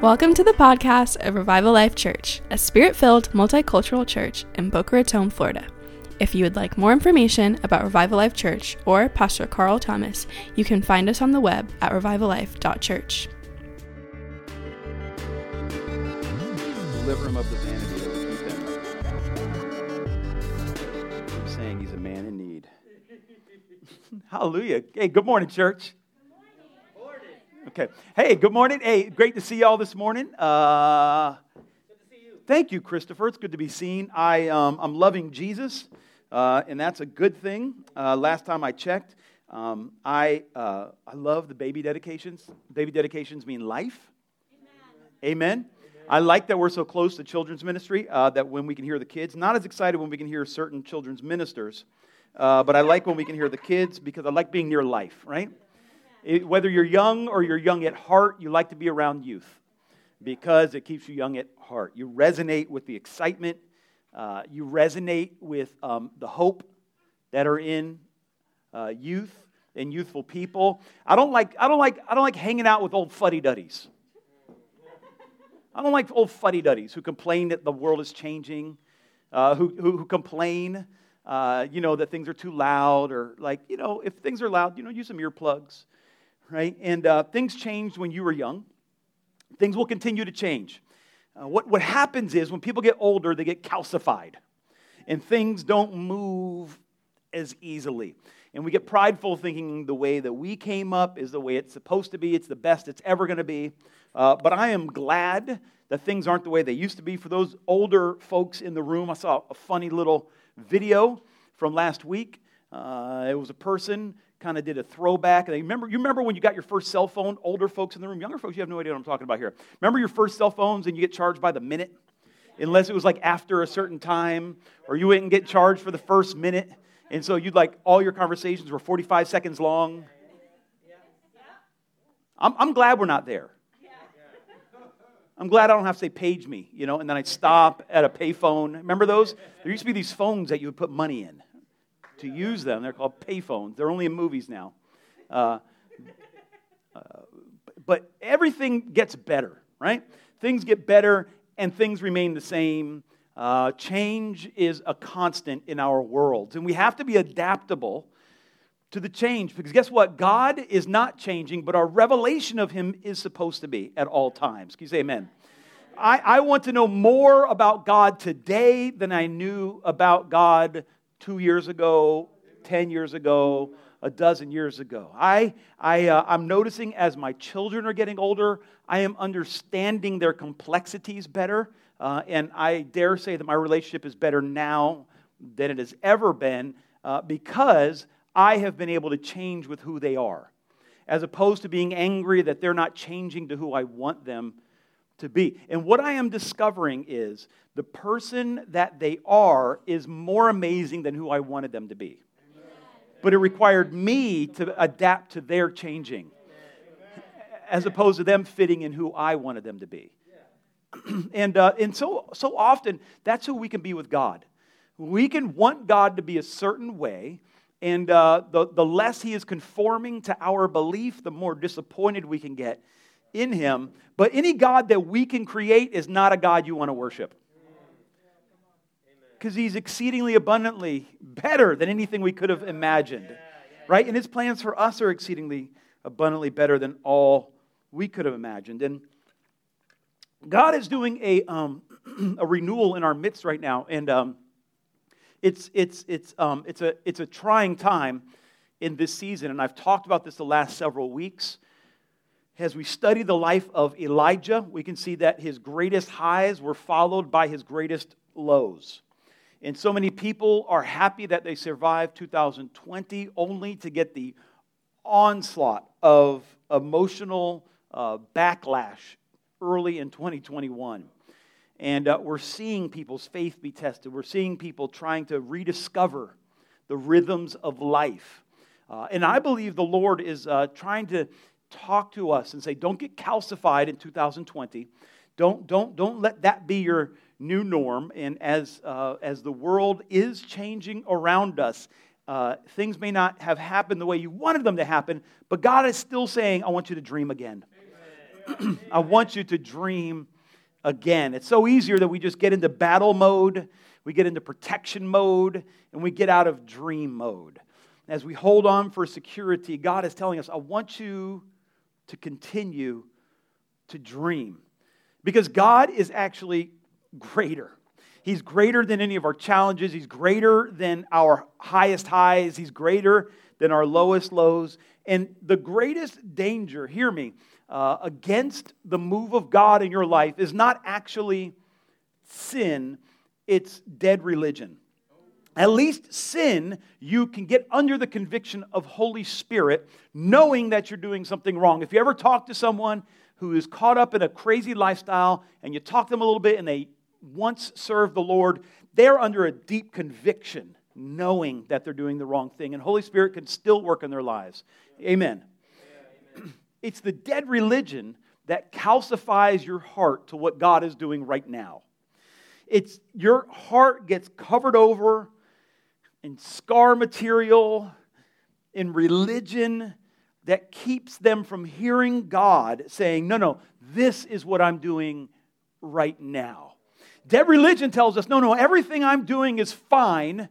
Welcome to the podcast of Revival Life Church, a spirit filled multicultural church in Boca Raton, Florida. If you would like more information about Revival Life Church or Pastor Carl Thomas, you can find us on the web at revivallife.church. Deliver him of the vanity from saying he's a man in need. Hallelujah. Hey, good morning, church. Okay. Hey, good morning. Hey, great to see y'all this morning. Uh, good to see you. thank you, Christopher. It's good to be seen. I, um, I'm loving Jesus, uh, and that's a good thing. Uh, last time I checked, um, I, uh, I love the baby dedications. Baby dedications mean life. Amen. Amen. I like that we're so close to children's ministry uh, that when we can hear the kids, not as excited when we can hear certain children's ministers, uh, but I like when we can hear the kids because I like being near life, right? It, whether you're young or you're young at heart, you like to be around youth because it keeps you young at heart. You resonate with the excitement, uh, you resonate with um, the hope that are in uh, youth and youthful people. I don't like, I don't like, I don't like hanging out with old fuddy duddies. I don't like old fuddy duddies who complain that the world is changing, uh, who, who, who, complain, uh, you know, that things are too loud, or like, you know, if things are loud, you know, use some earplugs right? And uh, things changed when you were young. Things will continue to change. Uh, what, what happens is when people get older, they get calcified, and things don't move as easily. And we get prideful thinking the way that we came up is the way it's supposed to be, it's the best it's ever going to be. Uh, but I am glad that things aren't the way they used to be. For those older folks in the room, I saw a funny little video from last week. Uh, it was a person kind of did a throwback. And remember, you remember when you got your first cell phone? Older folks in the room, younger folks, you have no idea what I'm talking about here. Remember your first cell phones and you get charged by the minute? Unless it was like after a certain time, or you wouldn't get charged for the first minute. And so you'd like, all your conversations were 45 seconds long. I'm, I'm glad we're not there. I'm glad I don't have to say page me, you know, and then I'd stop at a payphone. Remember those? There used to be these phones that you would put money in to use them. They're called payphones. They're only in movies now. Uh, uh, but everything gets better, right? Things get better and things remain the same. Uh, change is a constant in our world, and we have to be adaptable to the change because guess what? God is not changing, but our revelation of Him is supposed to be at all times. Can you say amen? I, I want to know more about God today than I knew about God two years ago, 10 years ago, a dozen years ago. I, I, uh, I'm noticing as my children are getting older, I am understanding their complexities better. Uh, and I dare say that my relationship is better now than it has ever been uh, because I have been able to change with who they are, as opposed to being angry that they're not changing to who I want them to be. And what I am discovering is the person that they are is more amazing than who I wanted them to be. But it required me to adapt to their changing as opposed to them fitting in who I wanted them to be. and uh, and so, so often, that's who we can be with God. We can want God to be a certain way, and uh, the, the less He is conforming to our belief, the more disappointed we can get in him. But any God that we can create is not a God you want to worship. Because he's exceedingly abundantly better than anything we could have imagined. Right? And his plans for us are exceedingly abundantly better than all we could have imagined. And God is doing a, um, a renewal in our midst right now. And um, it's, it's, it's, um, it's, a, it's a trying time in this season. And I've talked about this the last several weeks. As we study the life of Elijah, we can see that his greatest highs were followed by his greatest lows. And so many people are happy that they survived 2020 only to get the onslaught of emotional uh, backlash early in 2021. And uh, we're seeing people's faith be tested. We're seeing people trying to rediscover the rhythms of life. Uh, and I believe the Lord is uh, trying to talk to us and say, don't get calcified in 2020. Don't, don't, don't let that be your new norm. And as, uh, as the world is changing around us, uh, things may not have happened the way you wanted them to happen, but God is still saying, I want you to dream again. I want you to dream again. It's so easier that we just get into battle mode, we get into protection mode, and we get out of dream mode. As we hold on for security, God is telling us, I want you to continue to dream. Because God is actually greater. He's greater than any of our challenges. He's greater than our highest highs. He's greater than our lowest lows. And the greatest danger, hear me, uh, against the move of God in your life is not actually sin, it's dead religion. At least sin, you can get under the conviction of Holy Spirit, knowing that you're doing something wrong. If you ever talk to someone who is caught up in a crazy lifestyle and you talk to them a little bit and they once served the Lord, they're under a deep conviction, knowing that they're doing the wrong thing. And Holy Spirit can still work in their lives. Amen. It's the dead religion that calcifies your heart to what God is doing right now. It's your heart gets covered over in scar material, in religion that keeps them from hearing God saying, No, no, this is what I'm doing right now. Dead religion tells us, No, no, everything I'm doing is fine.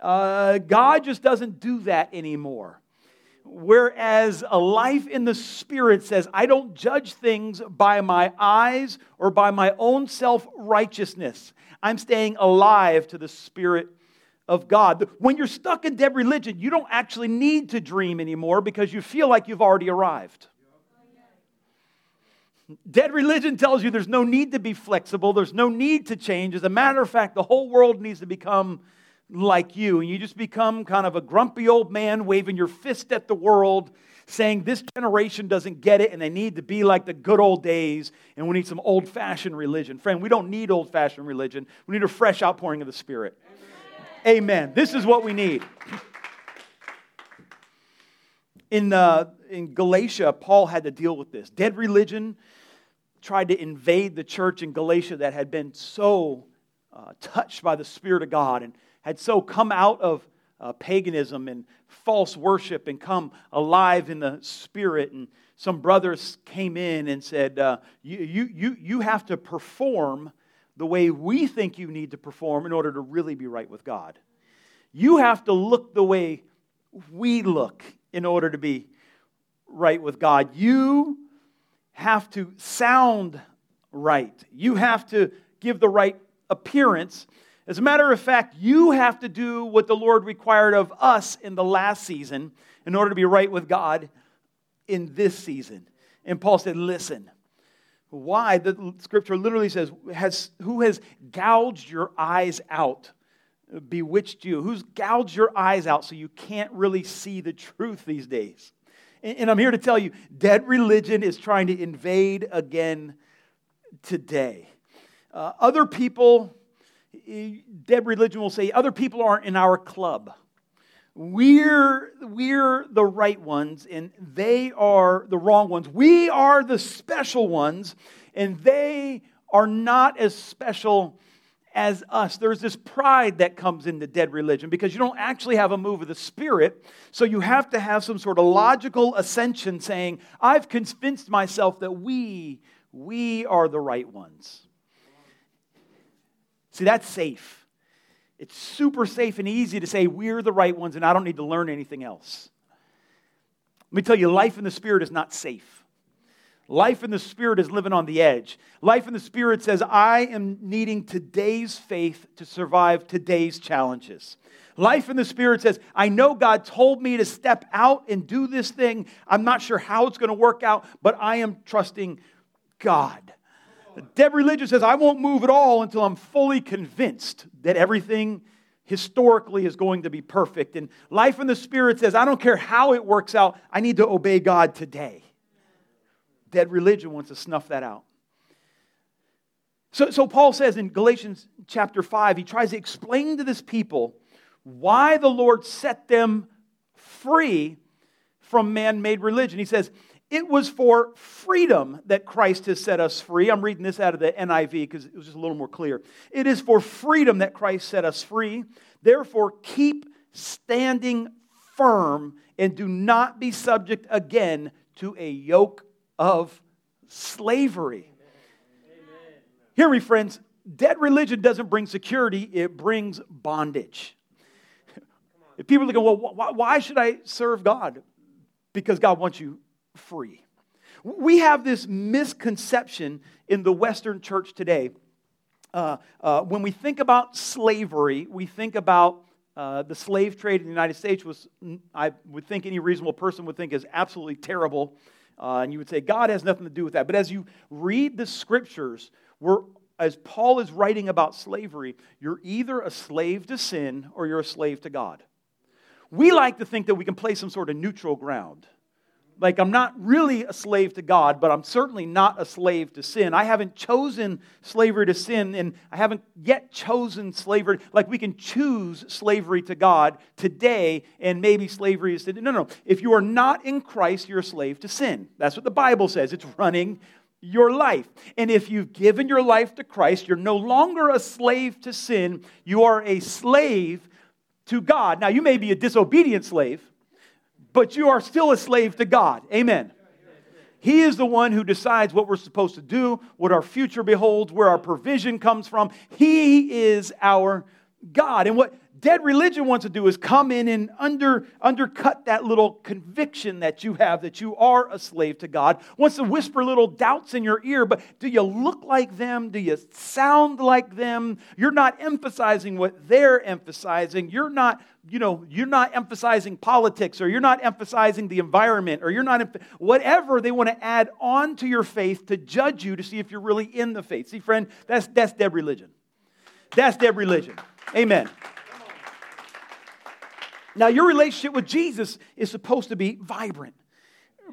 Uh, God just doesn't do that anymore. Whereas a life in the Spirit says, I don't judge things by my eyes or by my own self righteousness. I'm staying alive to the Spirit of God. When you're stuck in dead religion, you don't actually need to dream anymore because you feel like you've already arrived. Dead religion tells you there's no need to be flexible, there's no need to change. As a matter of fact, the whole world needs to become like you. And you just become kind of a grumpy old man waving your fist at the world, saying this generation doesn't get it and they need to be like the good old days and we need some old fashioned religion. Friend, we don't need old fashioned religion. We need a fresh outpouring of the Spirit. Amen. This is what we need. In, uh, in Galatia, Paul had to deal with this. Dead religion tried to invade the church in Galatia that had been so uh, touched by the Spirit of God and had so come out of uh, paganism and false worship and come alive in the spirit. And some brothers came in and said, uh, you, you, you, you have to perform the way we think you need to perform in order to really be right with God. You have to look the way we look in order to be right with God. You have to sound right. You have to give the right appearance as a matter of fact, you have to do what the Lord required of us in the last season in order to be right with God in this season. And Paul said, Listen, why? The scripture literally says, has, Who has gouged your eyes out, bewitched you? Who's gouged your eyes out so you can't really see the truth these days? And, and I'm here to tell you, dead religion is trying to invade again today. Uh, other people dead religion will say other people aren't in our club. We're, we're the right ones and they are the wrong ones. We are the special ones and they are not as special as us. There's this pride that comes into dead religion because you don't actually have a move of the Spirit. So you have to have some sort of logical ascension saying, I've convinced myself that we, we are the right ones. See, that's safe. It's super safe and easy to say we're the right ones and I don't need to learn anything else. Let me tell you, life in the Spirit is not safe. Life in the Spirit is living on the edge. Life in the Spirit says, I am needing today's faith to survive today's challenges. Life in the Spirit says, I know God told me to step out and do this thing. I'm not sure how it's going to work out, but I am trusting God. Dead religion says, I won't move at all until I'm fully convinced that everything historically is going to be perfect. And life in the Spirit says, I don't care how it works out, I need to obey God today. Dead religion wants to snuff that out. So, so Paul says in Galatians chapter 5, he tries to explain to this people why the Lord set them free from man made religion. He says, it was for freedom that Christ has set us free. I'm reading this out of the NIV because it was just a little more clear. It is for freedom that Christ set us free. Therefore, keep standing firm and do not be subject again to a yoke of slavery. Hear me, friends. Dead religion doesn't bring security, it brings bondage. If people are looking, well, why should I serve God? Because God wants you free. We have this misconception in the Western church today. Uh, uh, when we think about slavery, we think about uh, the slave trade in the United States was, I would think any reasonable person would think is absolutely terrible. Uh, and you would say, God has nothing to do with that. But as you read the scriptures, we're, as Paul is writing about slavery, you're either a slave to sin or you're a slave to God. We like to think that we can play some sort of neutral ground like I'm not really a slave to God, but I'm certainly not a slave to sin. I haven't chosen slavery to sin, and I haven't yet chosen slavery. Like we can choose slavery to God today, and maybe slavery is sin. No, no. If you are not in Christ, you're a slave to sin. That's what the Bible says. It's running your life. And if you've given your life to Christ, you're no longer a slave to sin. You are a slave to God. Now, you may be a disobedient slave but you are still a slave to God. Amen. He is the one who decides what we're supposed to do, what our future beholds, where our provision comes from. He is our God. And what dead religion wants to do is come in and under, undercut that little conviction that you have that you are a slave to God. Wants to whisper little doubts in your ear, but do you look like them? Do you sound like them? You're not emphasizing what they're emphasizing. You're not, you know, you're not emphasizing politics or you're not emphasizing the environment or you're not, whatever they want to add on to your faith to judge you to see if you're really in the faith. See, friend, that's, that's dead religion. That's dead religion. Amen. Now, your relationship with Jesus is supposed to be vibrant,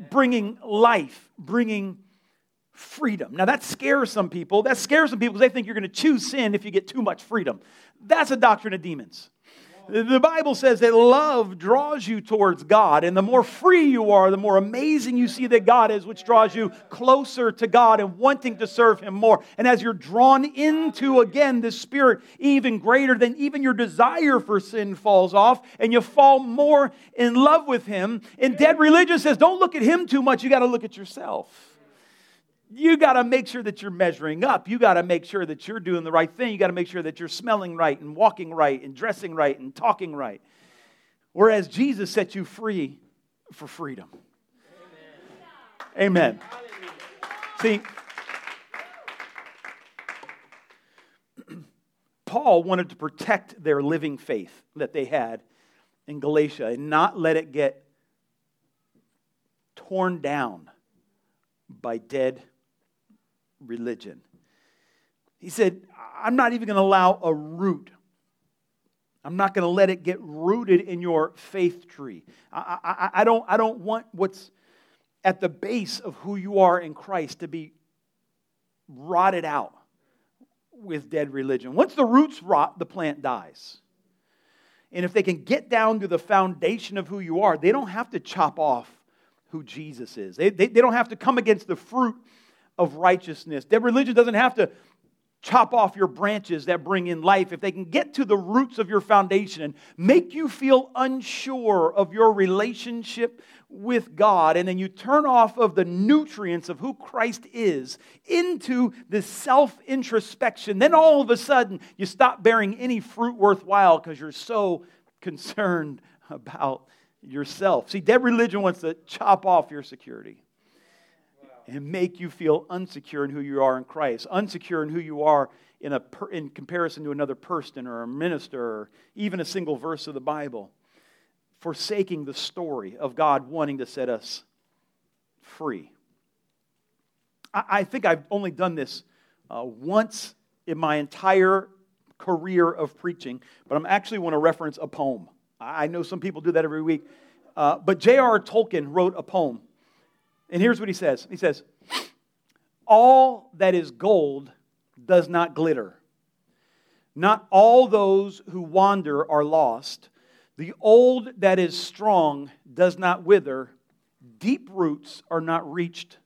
bringing life, bringing freedom. Now, that scares some people. That scares some people because they think you're going to choose sin if you get too much freedom. That's a doctrine of demons. The Bible says that love draws you towards God, and the more free you are, the more amazing you see that God is, which draws you closer to God and wanting to serve Him more. And as you're drawn into, again, the Spirit even greater than even your desire for sin falls off, and you fall more in love with Him. And dead religion says, don't look at Him too much, you got to look at yourself you got to make sure that you're measuring up. You got to make sure that you're doing the right thing. You got to make sure that you're smelling right and walking right and dressing right and talking right. Whereas Jesus set you free for freedom. Amen. Amen. See, Paul wanted to protect their living faith that they had in Galatia and not let it get torn down by dead religion. He said, I'm not even going to allow a root. I'm not going to let it get rooted in your faith tree. I, I, I, don't, I don't want what's at the base of who you are in Christ to be rotted out with dead religion. Once the roots rot, the plant dies. And if they can get down to the foundation of who you are, they don't have to chop off who Jesus is. They, they, they don't have to come against the fruit of righteousness. That religion doesn't have to chop off your branches that bring in life. If they can get to the roots of your foundation and make you feel unsure of your relationship with God, and then you turn off of the nutrients of who Christ is into this self introspection, then all of a sudden you stop bearing any fruit worthwhile because you're so concerned about yourself. See, dead religion wants to chop off your security and make you feel unsecure in who you are in Christ, unsecure in who you are in, a per, in comparison to another person or a minister or even a single verse of the Bible, forsaking the story of God wanting to set us free. I, I think I've only done this uh, once in my entire career of preaching, but I'm actually want to reference a poem. I know some people do that every week. Uh, but J.R.R. Tolkien wrote a poem and here's what he says He says, All that is gold does not glitter. Not all those who wander are lost. The old that is strong does not wither. Deep roots are not reached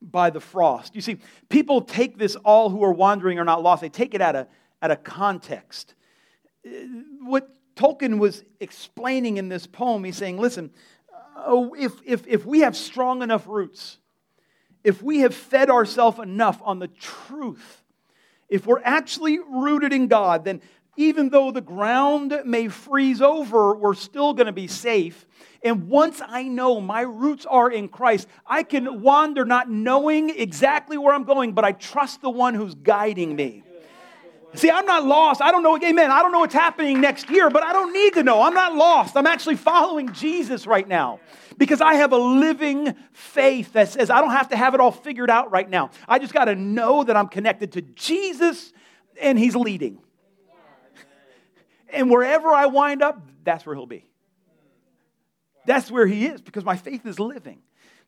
by the frost. You see, people take this all who are wandering are not lost, they take it out of, out of context. Uh, what Tolkien was explaining in this poem, he's saying, listen, oh, if, if, if we have strong enough roots if we have fed ourselves enough on the truth, if we're actually rooted in God, then even though the ground may freeze over, we're still going to be safe. And once I know my roots are in Christ, I can wander not knowing exactly where I'm going, but I trust the one who's guiding me. See, I'm not lost. I don't know, amen. I don't know what's happening next year, but I don't need to know. I'm not lost. I'm actually following Jesus right now because I have a living faith that says I don't have to have it all figured out right now. I just got to know that I'm connected to Jesus and He's leading. And wherever I wind up, that's where He'll be. That's where He is because my faith is living.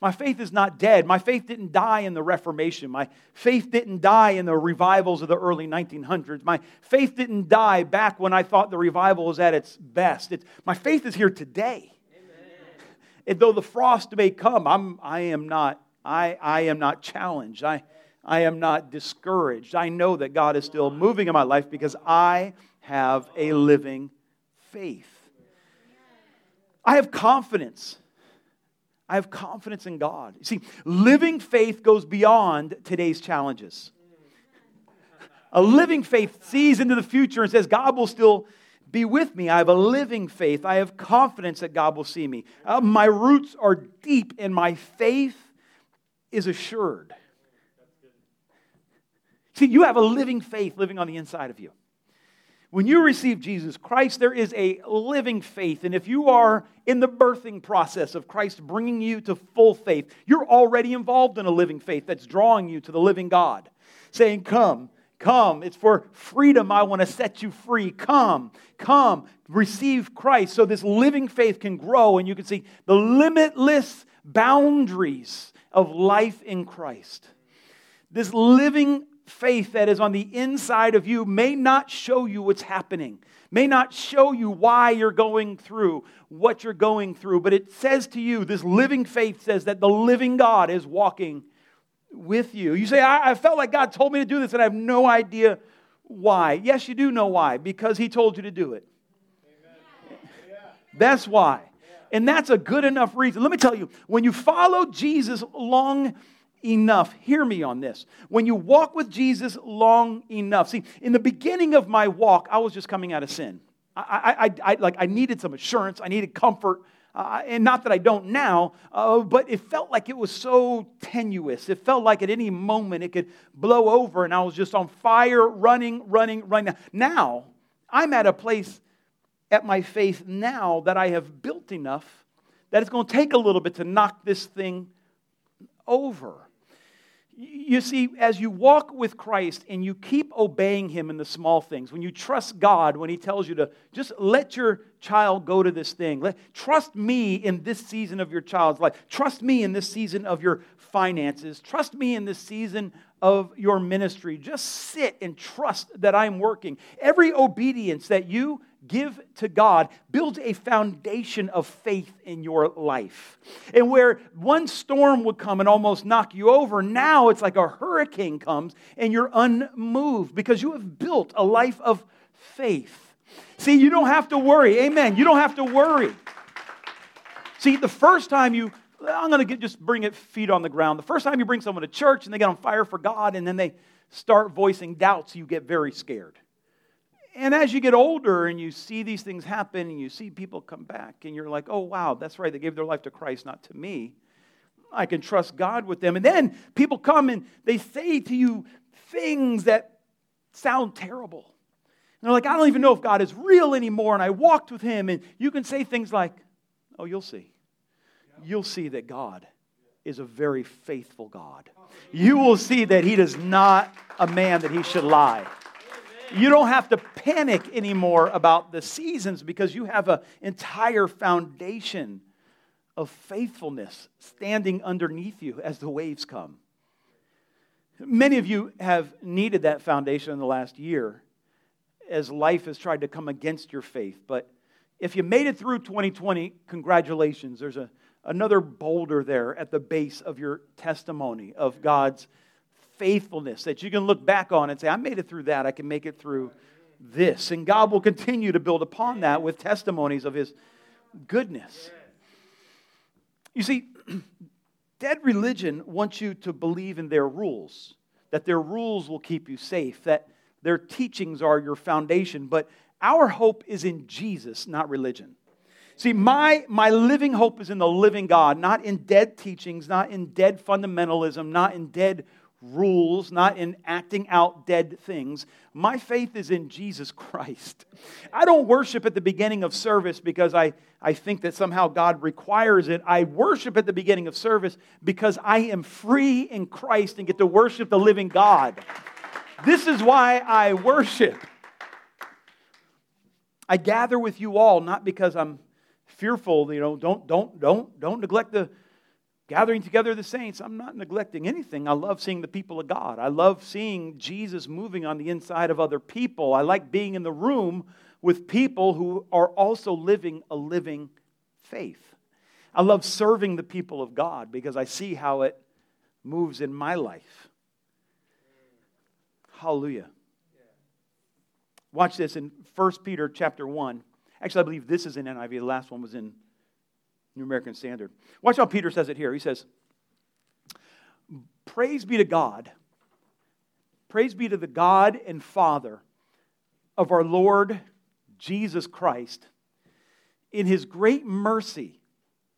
My faith is not dead. My faith didn't die in the Reformation. My faith didn't die in the revivals of the early 1900s. My faith didn't die back when I thought the revival was at its best. It's, my faith is here today. And though the frost may come, I'm, I, am not, I, I am not challenged. I, I am not discouraged. I know that God is still moving in my life because I have a living faith. I have confidence I have confidence in God. You see, living faith goes beyond today's challenges. A living faith sees into the future and says, God will still be with me. I have a living faith. I have confidence that God will see me. Uh, my roots are deep, and my faith is assured. See, you have a living faith living on the inside of you. When you receive Jesus Christ, there is a living faith. And if you are in the birthing process of Christ bringing you to full faith, you're already involved in a living faith that's drawing you to the living God, saying, Come, come. It's for freedom. I want to set you free. Come, come, receive Christ. So this living faith can grow and you can see the limitless boundaries of life in Christ. This living faith that is on the inside of you may not show you what's happening, may not show you why you're going through what you're going through, but it says to you, this living faith says that the living God is walking with you. You say, I, I felt like God told me to do this and I have no idea why. Yes, you do know why, because He told you to do it. That's why. And that's a good enough reason. Let me tell you, when you follow Jesus long enough. Hear me on this. When you walk with Jesus long enough, see, in the beginning of my walk, I was just coming out of sin. I, I, I like, I needed some assurance, I needed comfort. Uh, and not that I don't now, uh, but it felt like it was so tenuous. It felt like at any moment it could blow over, and I was just on fire, running, running, running. Now, I'm at a place at my faith now that I have built enough that it's going to take a little bit to knock this thing over. You see, as you walk with Christ and you keep obeying Him in the small things, when you trust God when He tells you to just let your child go to this thing, let, trust me in this season of your child's life, trust me in this season of your finances, trust me in this season of your ministry. Just sit and trust that I'm working. Every obedience that you give to God builds a foundation of faith in your life. And where one storm would come and almost knock you over, now it's like a hurricane comes and you're unmoved because you have built a life of faith. See, you don't have to worry. Amen. You don't have to worry. See, the first time you I'm going to just bring it feet on the ground. The first time you bring someone to church and they get on fire for God and then they start voicing doubts, you get very scared and as you get older and you see these things happen and you see people come back and you're like, oh, wow, that's right. They gave their life to Christ, not to me. I can trust God with them. And then people come and they say to you things that sound terrible. And they're like, I don't even know if God is real anymore. And I walked with him. And you can say things like, oh, you'll see. You'll see that God is a very faithful God. You will see that he is not a man that he should lie. You don't have to panic anymore about the seasons because you have an entire foundation of faithfulness standing underneath you as the waves come. Many of you have needed that foundation in the last year as life has tried to come against your faith. But if you made it through 2020, congratulations. There's a, another boulder there at the base of your testimony of God's faithfulness that you can look back on and say, I made it through that. I can make it through this. And God will continue to build upon that with testimonies of His goodness. You see, Dead religion wants you to believe in their rules, that their rules will keep you safe, that their teachings are your foundation. But our hope is in Jesus, not religion. See, my, my living hope is in the living God, not in dead teachings, not in dead fundamentalism, not in dead rules, not in acting out dead things. My faith is in Jesus Christ. I don't worship at the beginning of service because I, I think that somehow God requires it. I worship at the beginning of service because I am free in Christ and get to worship the living God. This is why I worship. I gather with you all not because I'm fearful, you know, don't don't don't don't neglect the gathering together the saints, I'm not neglecting anything. I love seeing the people of God. I love seeing Jesus moving on the inside of other people. I like being in the room with people who are also living a living faith. I love serving the people of God because I see how it moves in my life. Hallelujah. Watch this in 1 Peter chapter 1. Actually, I believe this is in NIV. The last one was in New American Standard. Watch how Peter says it here. He says, Praise be to God. Praise be to the God and Father of our Lord Jesus Christ. In his great mercy,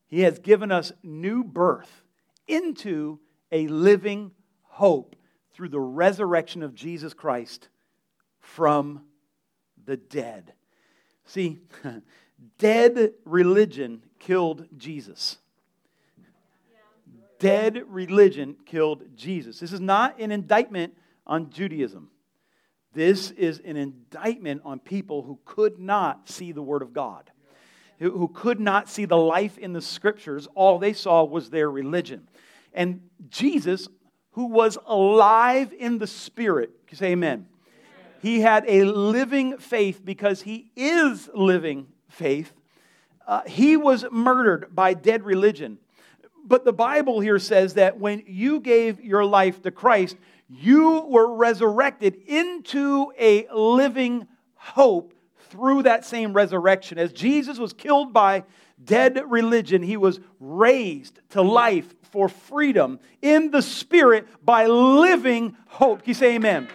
he has given us new birth into a living hope through the resurrection of Jesus Christ from the dead. See, dead religion killed Jesus. Dead religion killed Jesus. This is not an indictment on Judaism. This is an indictment on people who could not see the Word of God, who could not see the life in the Scriptures. All they saw was their religion. And Jesus, who was alive in the Spirit, say amen. He had a living faith because he is living faith uh, he was murdered by dead religion. But the Bible here says that when you gave your life to Christ, you were resurrected into a living hope through that same resurrection. As Jesus was killed by dead religion, he was raised to life for freedom in the Spirit by living hope. Can you say amen?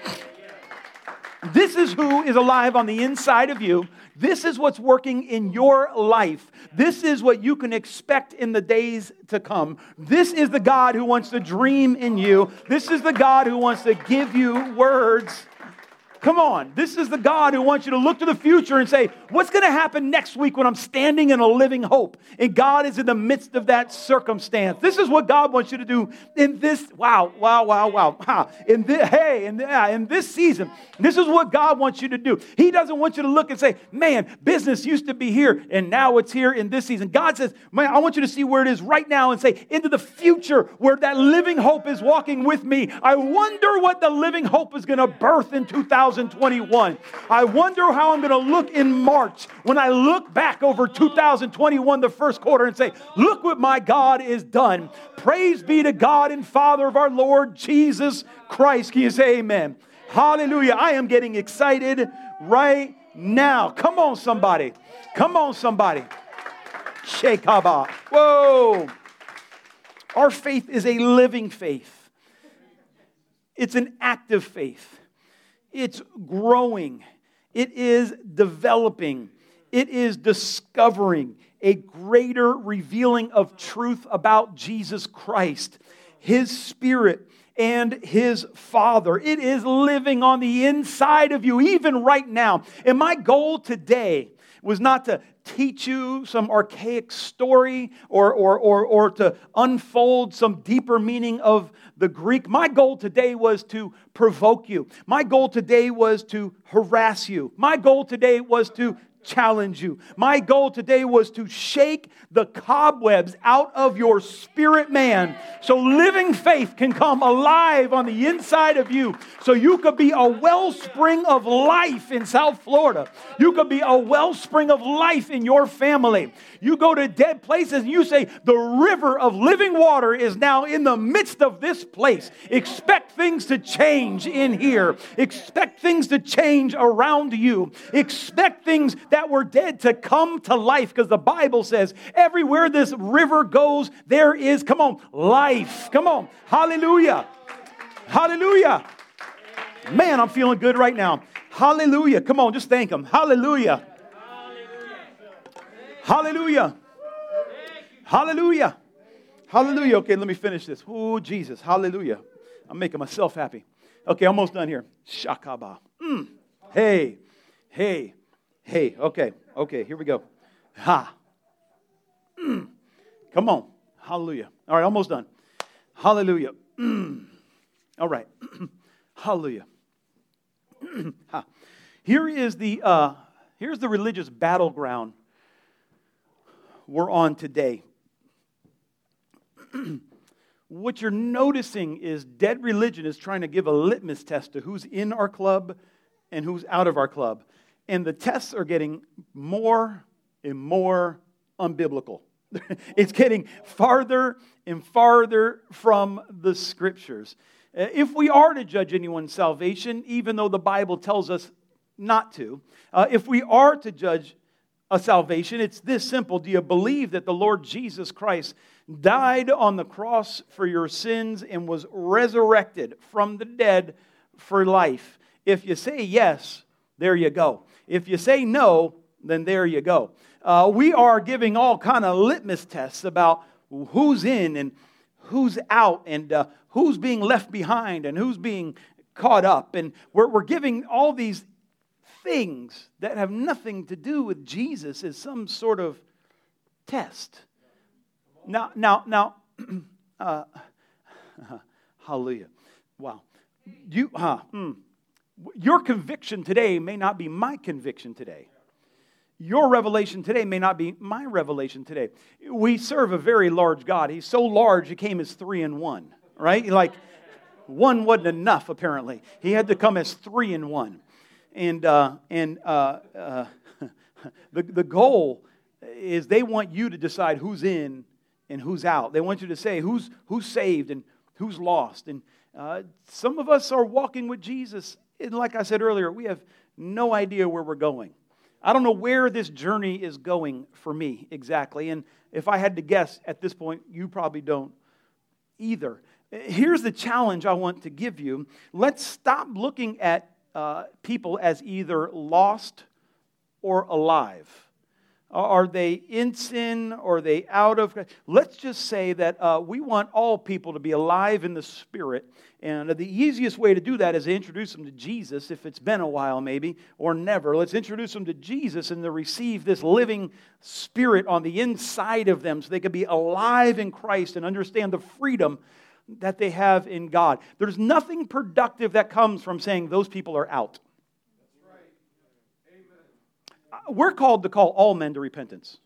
This is who is alive on the inside of you. This is what's working in your life. This is what you can expect in the days to come. This is the God who wants to dream in you. This is the God who wants to give you words Come on. This is the God who wants you to look to the future and say, what's going to happen next week when I'm standing in a living hope? And God is in the midst of that circumstance. This is what God wants you to do in this, wow, wow, wow, wow. In this, hey, in, yeah, in this season, this is what God wants you to do. He doesn't want you to look and say, man, business used to be here and now it's here in this season. God says, man, I want you to see where it is right now and say, into the future where that living hope is walking with me. I wonder what the living hope is going to birth in 2000. 2021. I wonder how I'm going to look in March when I look back over 2021, the first quarter, and say, Look what my God is done. Praise be to God and Father of our Lord Jesus Christ. Can you say amen? Hallelujah. I am getting excited right now. Come on, somebody. Come on, somebody. Shekaba. Whoa. Our faith is a living faith, it's an active faith it's growing, it is developing, it is discovering a greater revealing of truth about Jesus Christ, His Spirit, and His Father. It is living on the inside of you, even right now. And my goal today was not to teach you some archaic story or, or, or, or to unfold some deeper meaning of the Greek. My goal today was to provoke you. My goal today was to harass you. My goal today was to challenge you. My goal today was to shake the cobwebs out of your spirit man so living faith can come alive on the inside of you so you could be a wellspring of life in South Florida. You could be a wellspring of life in your family. You go to dead places and you say, The river of living water is now in the midst of this place. Expect things to change in here. Expect things to change around you. Expect things that were dead to come to life because the Bible says everywhere this river goes, there is, come on, life. Come on. Hallelujah. Hallelujah. Man, I'm feeling good right now. Hallelujah. Come on, just thank Him. Hallelujah. Hallelujah. Hallelujah. Hallelujah. Okay, let me finish this. Oh, Jesus. Hallelujah. I'm making myself happy. Okay, almost done here. Shakaba. Mm. Hey, hey, hey. Okay, okay, here we go. Ha. Mm. Come on. Hallelujah. All right, almost done. Hallelujah. Mm. All right. Hallelujah. ha. Here is the uh, here's the religious battleground we're on today. what you're noticing is dead religion is trying to give a litmus test to who's in our club and who's out of our club. And the tests are getting more and more unbiblical. it's getting farther and farther from the scriptures. Uh, if we are to judge anyone's salvation, even though the Bible tells us not to, uh, if we are to judge a salvation, it's this simple Do you believe that the Lord Jesus Christ died on the cross for your sins and was resurrected from the dead for life? If you say yes, there you go. If you say no, then there you go. Uh, we are giving all kind of litmus tests about who's in and who's out and uh, who's being left behind and who's being caught up. And we're, we're giving all these things that have nothing to do with Jesus as some sort of test. Now, now, now, uh, hallelujah. Wow. You, uh, mm, your conviction today may not be my conviction today. Your revelation today may not be my revelation today. We serve a very large God. He's so large, he came as three in one, right? Like, one wasn't enough, apparently. He had to come as three in one. And, uh, and uh, uh, the, the goal is they want you to decide who's in and who's out. They want you to say who's, who's saved and who's lost. And uh, some of us are walking with Jesus. And like I said earlier, we have no idea where we're going. I don't know where this journey is going for me exactly. And if I had to guess at this point, you probably don't either. Here's the challenge I want to give you. Let's stop looking at uh, people as either lost or alive. Are they in sin? Or are they out of? Let's just say that uh, we want all people to be alive in the Spirit. And the easiest way to do that is to introduce them to Jesus, if it's been a while maybe, or never. Let's introduce them to Jesus and to receive this living Spirit on the inside of them so they can be alive in Christ and understand the freedom that they have in God. There's nothing productive that comes from saying those people are out. We're called to call all men to repentance.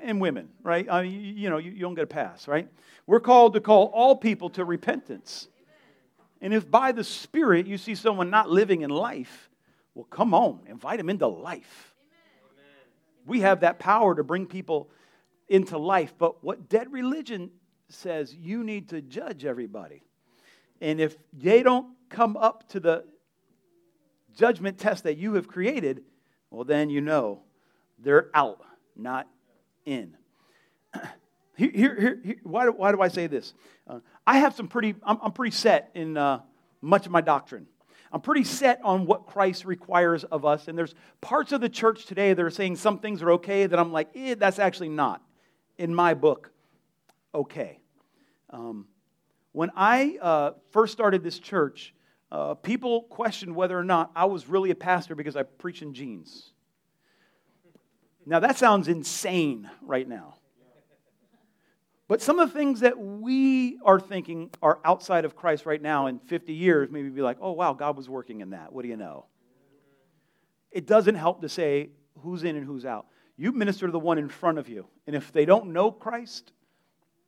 And women, right? I mean, you know, you, you don't get a pass, right? We're called to call all people to repentance. And if by the Spirit you see someone not living in life, well, come on, invite them into life. We have that power to bring people into life. But what dead religion says you need to judge everybody. And if they don't come up to the judgment test that you have created, well, then you know they're out, not in. Here, here, here, why, do, why do I say this? Uh, I have some pretty, I'm, I'm pretty set in uh, much of my doctrine. I'm pretty set on what Christ requires of us. And there's parts of the church today that are saying some things are okay that I'm like, eh, that's actually not in my book okay. Um, when I uh, first started this church, uh, people questioned whether or not I was really a pastor because I preach in jeans. Now, that sounds insane right now. But some of the things that we are thinking are outside of Christ right now in 50 years, maybe be like, oh, wow, God was working in that. What do you know? It doesn't help to say who's in and who's out. You minister to the one in front of you. And if they don't know Christ,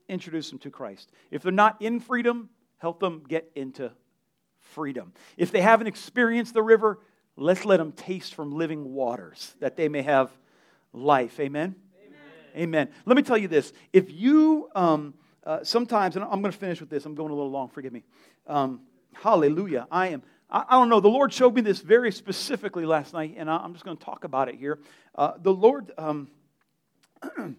introduce them to Christ. If they're not in freedom, help them get into freedom. If they haven't experienced the river, let's let them taste from living waters that they may have life. Amen? Amen. Amen. Let me tell you this. If you um, uh, sometimes, and I'm going to finish with this, I'm going a little long, forgive me. Um, hallelujah. I am, I, don't know. The Lord showed me this very specifically last night, and I, am just going to talk about it here. Uh, the Lord, um,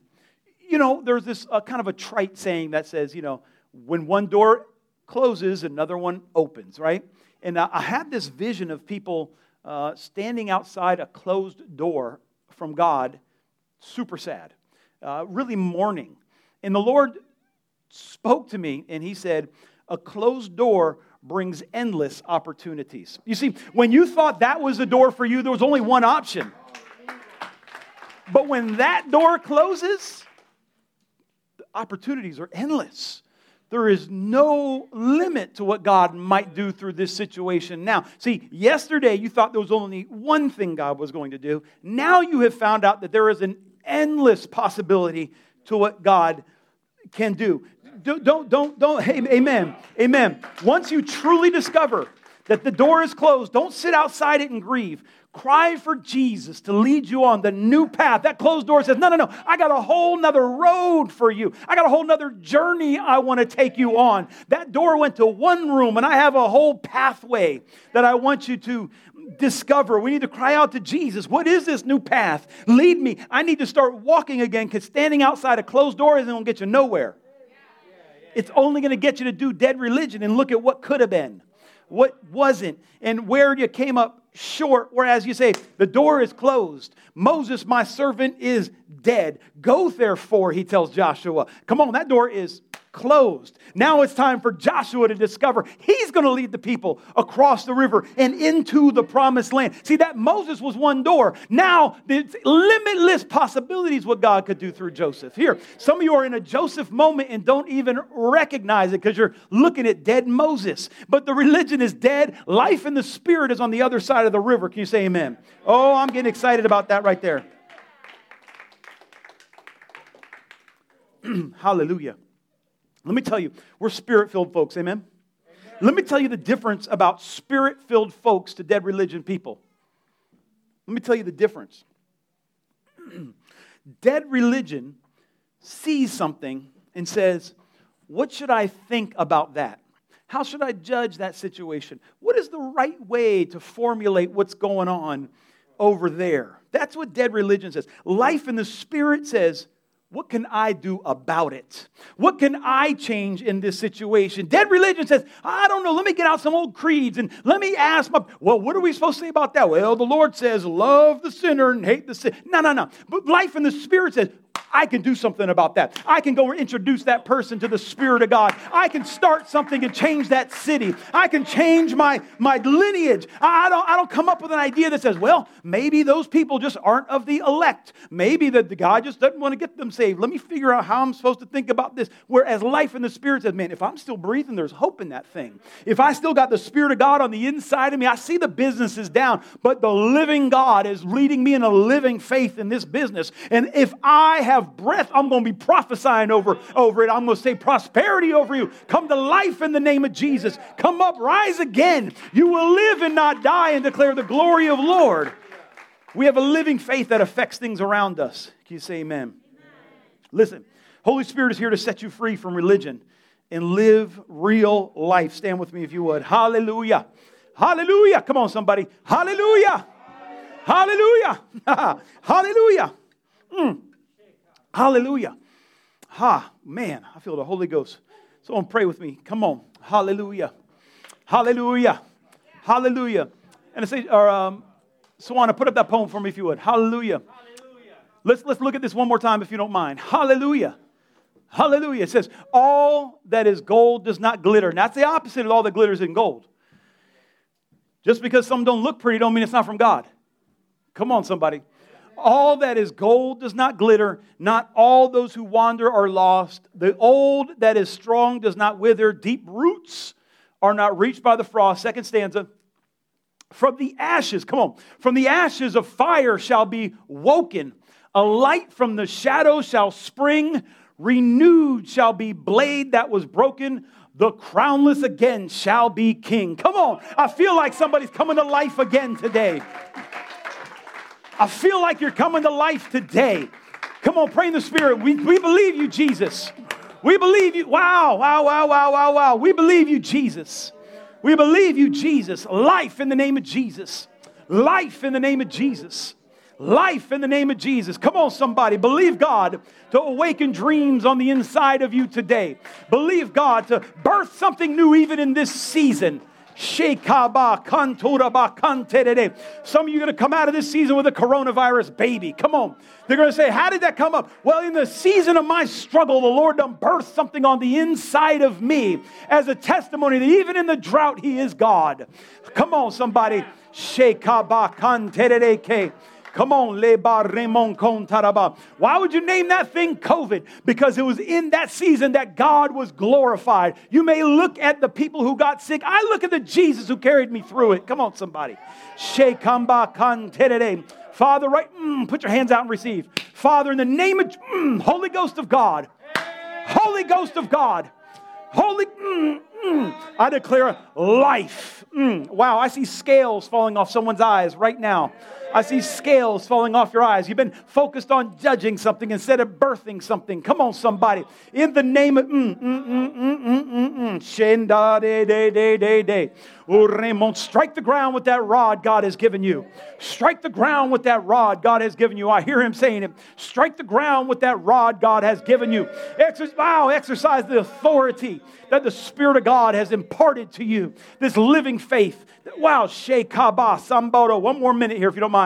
you know, there's this uh, kind of a trite saying that says, you know, when one door closes, another one opens, right? And I, had this vision of people uh, standing outside a closed door from God, super sad, uh, really mourning. And the Lord spoke to me, and He said, A closed door brings endless opportunities. You see, when you thought that was the door for you, there was only one option. But when that door closes, the opportunities are endless. There is no limit to what God might do through this situation now. See, yesterday you thought there was only one thing God was going to do. Now you have found out that there is an endless possibility to what God can do don't, don't, don't, amen, amen. Once you truly discover that the door is closed, don't sit outside it and grieve. Cry for Jesus to lead you on the new path. That closed door says, No, no, no, I got a whole nother road for you. I got a whole nother journey I want to take you on. That door went to one room, and I have a whole pathway that I want you to discover. We need to cry out to Jesus. What is this new path? Lead me. I need to start walking again because standing outside a closed door isn't going to get you nowhere. It's only going to get you to do dead religion and look at what could have been, what wasn't, and where you came up short. Whereas you say, The door is closed. Moses, my servant, is dead. Go therefore, he tells Joshua. Come on, that door is closed. Now it's time for Joshua to discover he's going to lead the people across the river and into the promised land. See, that Moses was one door. Now, there's limitless possibilities what God could do through Joseph. Here, some of you are in a Joseph moment and don't even recognize it because you're looking at dead Moses. But the religion is dead. Life in the spirit is on the other side of the river. Can you say amen? Oh, I'm getting excited about that right there. Hallelujah. Let me tell you, we're spirit filled folks, amen? amen? Let me tell you the difference about spirit filled folks to dead religion people. Let me tell you the difference. dead religion sees something and says, What should I think about that? How should I judge that situation? What is the right way to formulate what's going on over there? That's what dead religion says. Life in the spirit says, what can I do about it? What can I change in this situation? Dead religion says, I don't know, let me get out some old creeds and let me ask my, well, what are we supposed to say about that? Well, the Lord says, love the sinner and hate the sin. No, no, no. But life in the Spirit says, I can do something about that. I can go introduce that person to the Spirit of God. I can start something and change that city. I can change my, my lineage. I don't, I don't come up with an idea that says, well, maybe those people just aren't of the elect. Maybe that the God just doesn't want to get them saved. Let me figure out how I'm supposed to think about this. Whereas life in the Spirit says, man, if I'm still breathing, there's hope in that thing. If I still got the Spirit of God on the inside of me, I see the business is down, but the living God is leading me in a living faith in this business. And if I have have breath, I'm going to be prophesying over, over it. I'm going to say prosperity over you. Come to life in the name of Jesus. Come up, rise again. You will live and not die and declare the glory of Lord. We have a living faith that affects things around us. Can you say amen? amen? Listen, Holy Spirit is here to set you free from religion and live real life. Stand with me if you would. Hallelujah. Hallelujah. Come on, somebody. Hallelujah. Hallelujah. Hallelujah. Mm. Hallelujah. Ha, man, I feel the Holy Ghost. Someone pray with me. Come on. Hallelujah. Hallelujah. Hallelujah. And I say, or um, Swana, put up that poem for me if you would. Hallelujah. Hallelujah. Let's, let's look at this one more time if you don't mind. Hallelujah. Hallelujah. It says, all that is gold does not glitter. And that's the opposite of all that glitters in gold. Just because some don't look pretty don't mean it's not from God. Come on, somebody all that is gold does not glitter. Not all those who wander are lost. The old that is strong does not wither. Deep roots are not reached by the frost. Second stanza. From the ashes, come on, from the ashes of fire shall be woken. A light from the shadow shall spring. Renewed shall be blade that was broken. The crownless again shall be king. Come on, I feel like somebody's coming to life again today. I feel like you're coming to life today. Come on, pray in the Spirit. We, we believe you, Jesus. We believe you. Wow, wow, wow, wow, wow, wow. We believe you, Jesus. We believe you, Jesus. Life in the name of Jesus. Life in the name of Jesus. Life in the name of Jesus. Come on, somebody. Believe God to awaken dreams on the inside of you today. Believe God to birth something new even in this season. Some of you are going to come out of this season with a coronavirus baby. Come on. They're going to say, How did that come up? Well, in the season of my struggle, the Lord done birthed something on the inside of me as a testimony that even in the drought, He is God. Come on, somebody. Shekaba kantereke. Come on, Leba Remon Kontaraba. Why would you name that thing COVID? Because it was in that season that God was glorified. You may look at the people who got sick. I look at the Jesus who carried me through it. Come on, somebody. Shekamba Kanterere. Father, right? Mm, put your hands out and receive. Father, in the name of mm, Holy Ghost of God, Holy Ghost of God, Holy, mm, mm, I declare life. Mm, wow, I see scales falling off someone's eyes right now. I see scales falling off your eyes. You've been focused on judging something instead of birthing something. Come on, somebody. In the name of mm, mm, mm, mm, mm, mm, mm. Shenda de de de de de. Strike the ground with that rod God has given you. Strike the ground with that rod God has given you. I hear him saying it. Strike the ground with that rod God has given you. Exercise, wow, exercise the authority that the Spirit of God has imparted to you. This living faith. Wow, Shekaba Sambodo. One more minute here if you don't mind.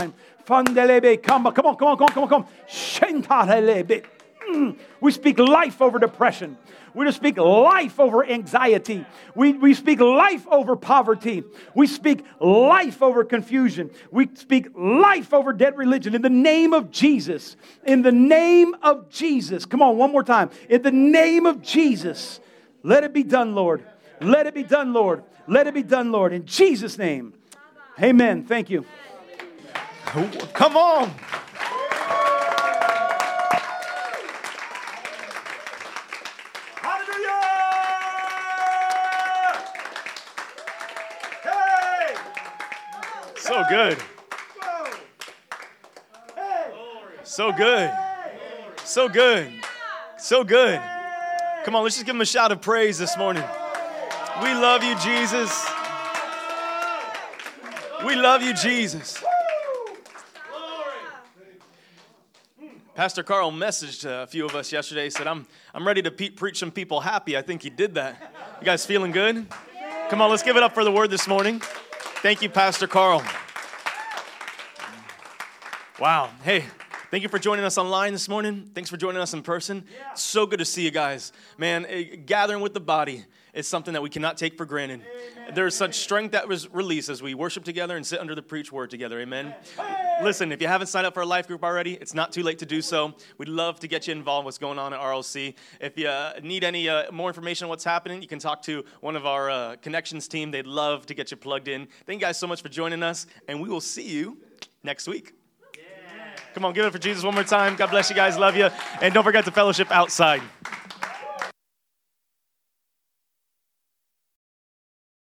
Fandelebe Kamba. Come on, come on, come on, come on, come on. Shentalebe. Mm. We speak life over depression. We just speak life over anxiety. We, we speak life over poverty. We speak life over confusion. We speak life over dead religion in the name of Jesus. In the name of Jesus. Come on, one more time. In the name of Jesus. Let it be done, Lord. Let it be done, Lord. Let it be done, Lord. In Jesus' name. Amen. Thank you. Come on. Hey So good. So good. So good. So good. Come on, let's just give him a shout of praise this morning. We love you, Jesus. We love you, Jesus. Pastor Carl messaged a few of us yesterday. He said, "I'm I'm ready to pe- preach some people happy." I think he did that. You guys feeling good? Come on, let's give it up for the word this morning. Thank you, Pastor Carl. Wow. Hey, Thank you for joining us online this morning. Thanks for joining us in person. Yeah. So good to see you guys. Man, eh, gathering with the body is something that we cannot take for granted. Amen. There's such strength that was released as we worship together and sit under the preach word together. Amen. Hey. Listen, if you haven't signed up for a life group already, it's not too late to do so. We'd love to get you involved in what's going on at RLC. If you uh, need any uh, more information on what's happening, you can talk to one of our uh, connections team. They'd love to get you plugged in. Thank you guys so much for joining us, and we will see you next week. Come on, give it for Jesus one more time. God bless you guys. Love you. And don't forget to fellowship outside.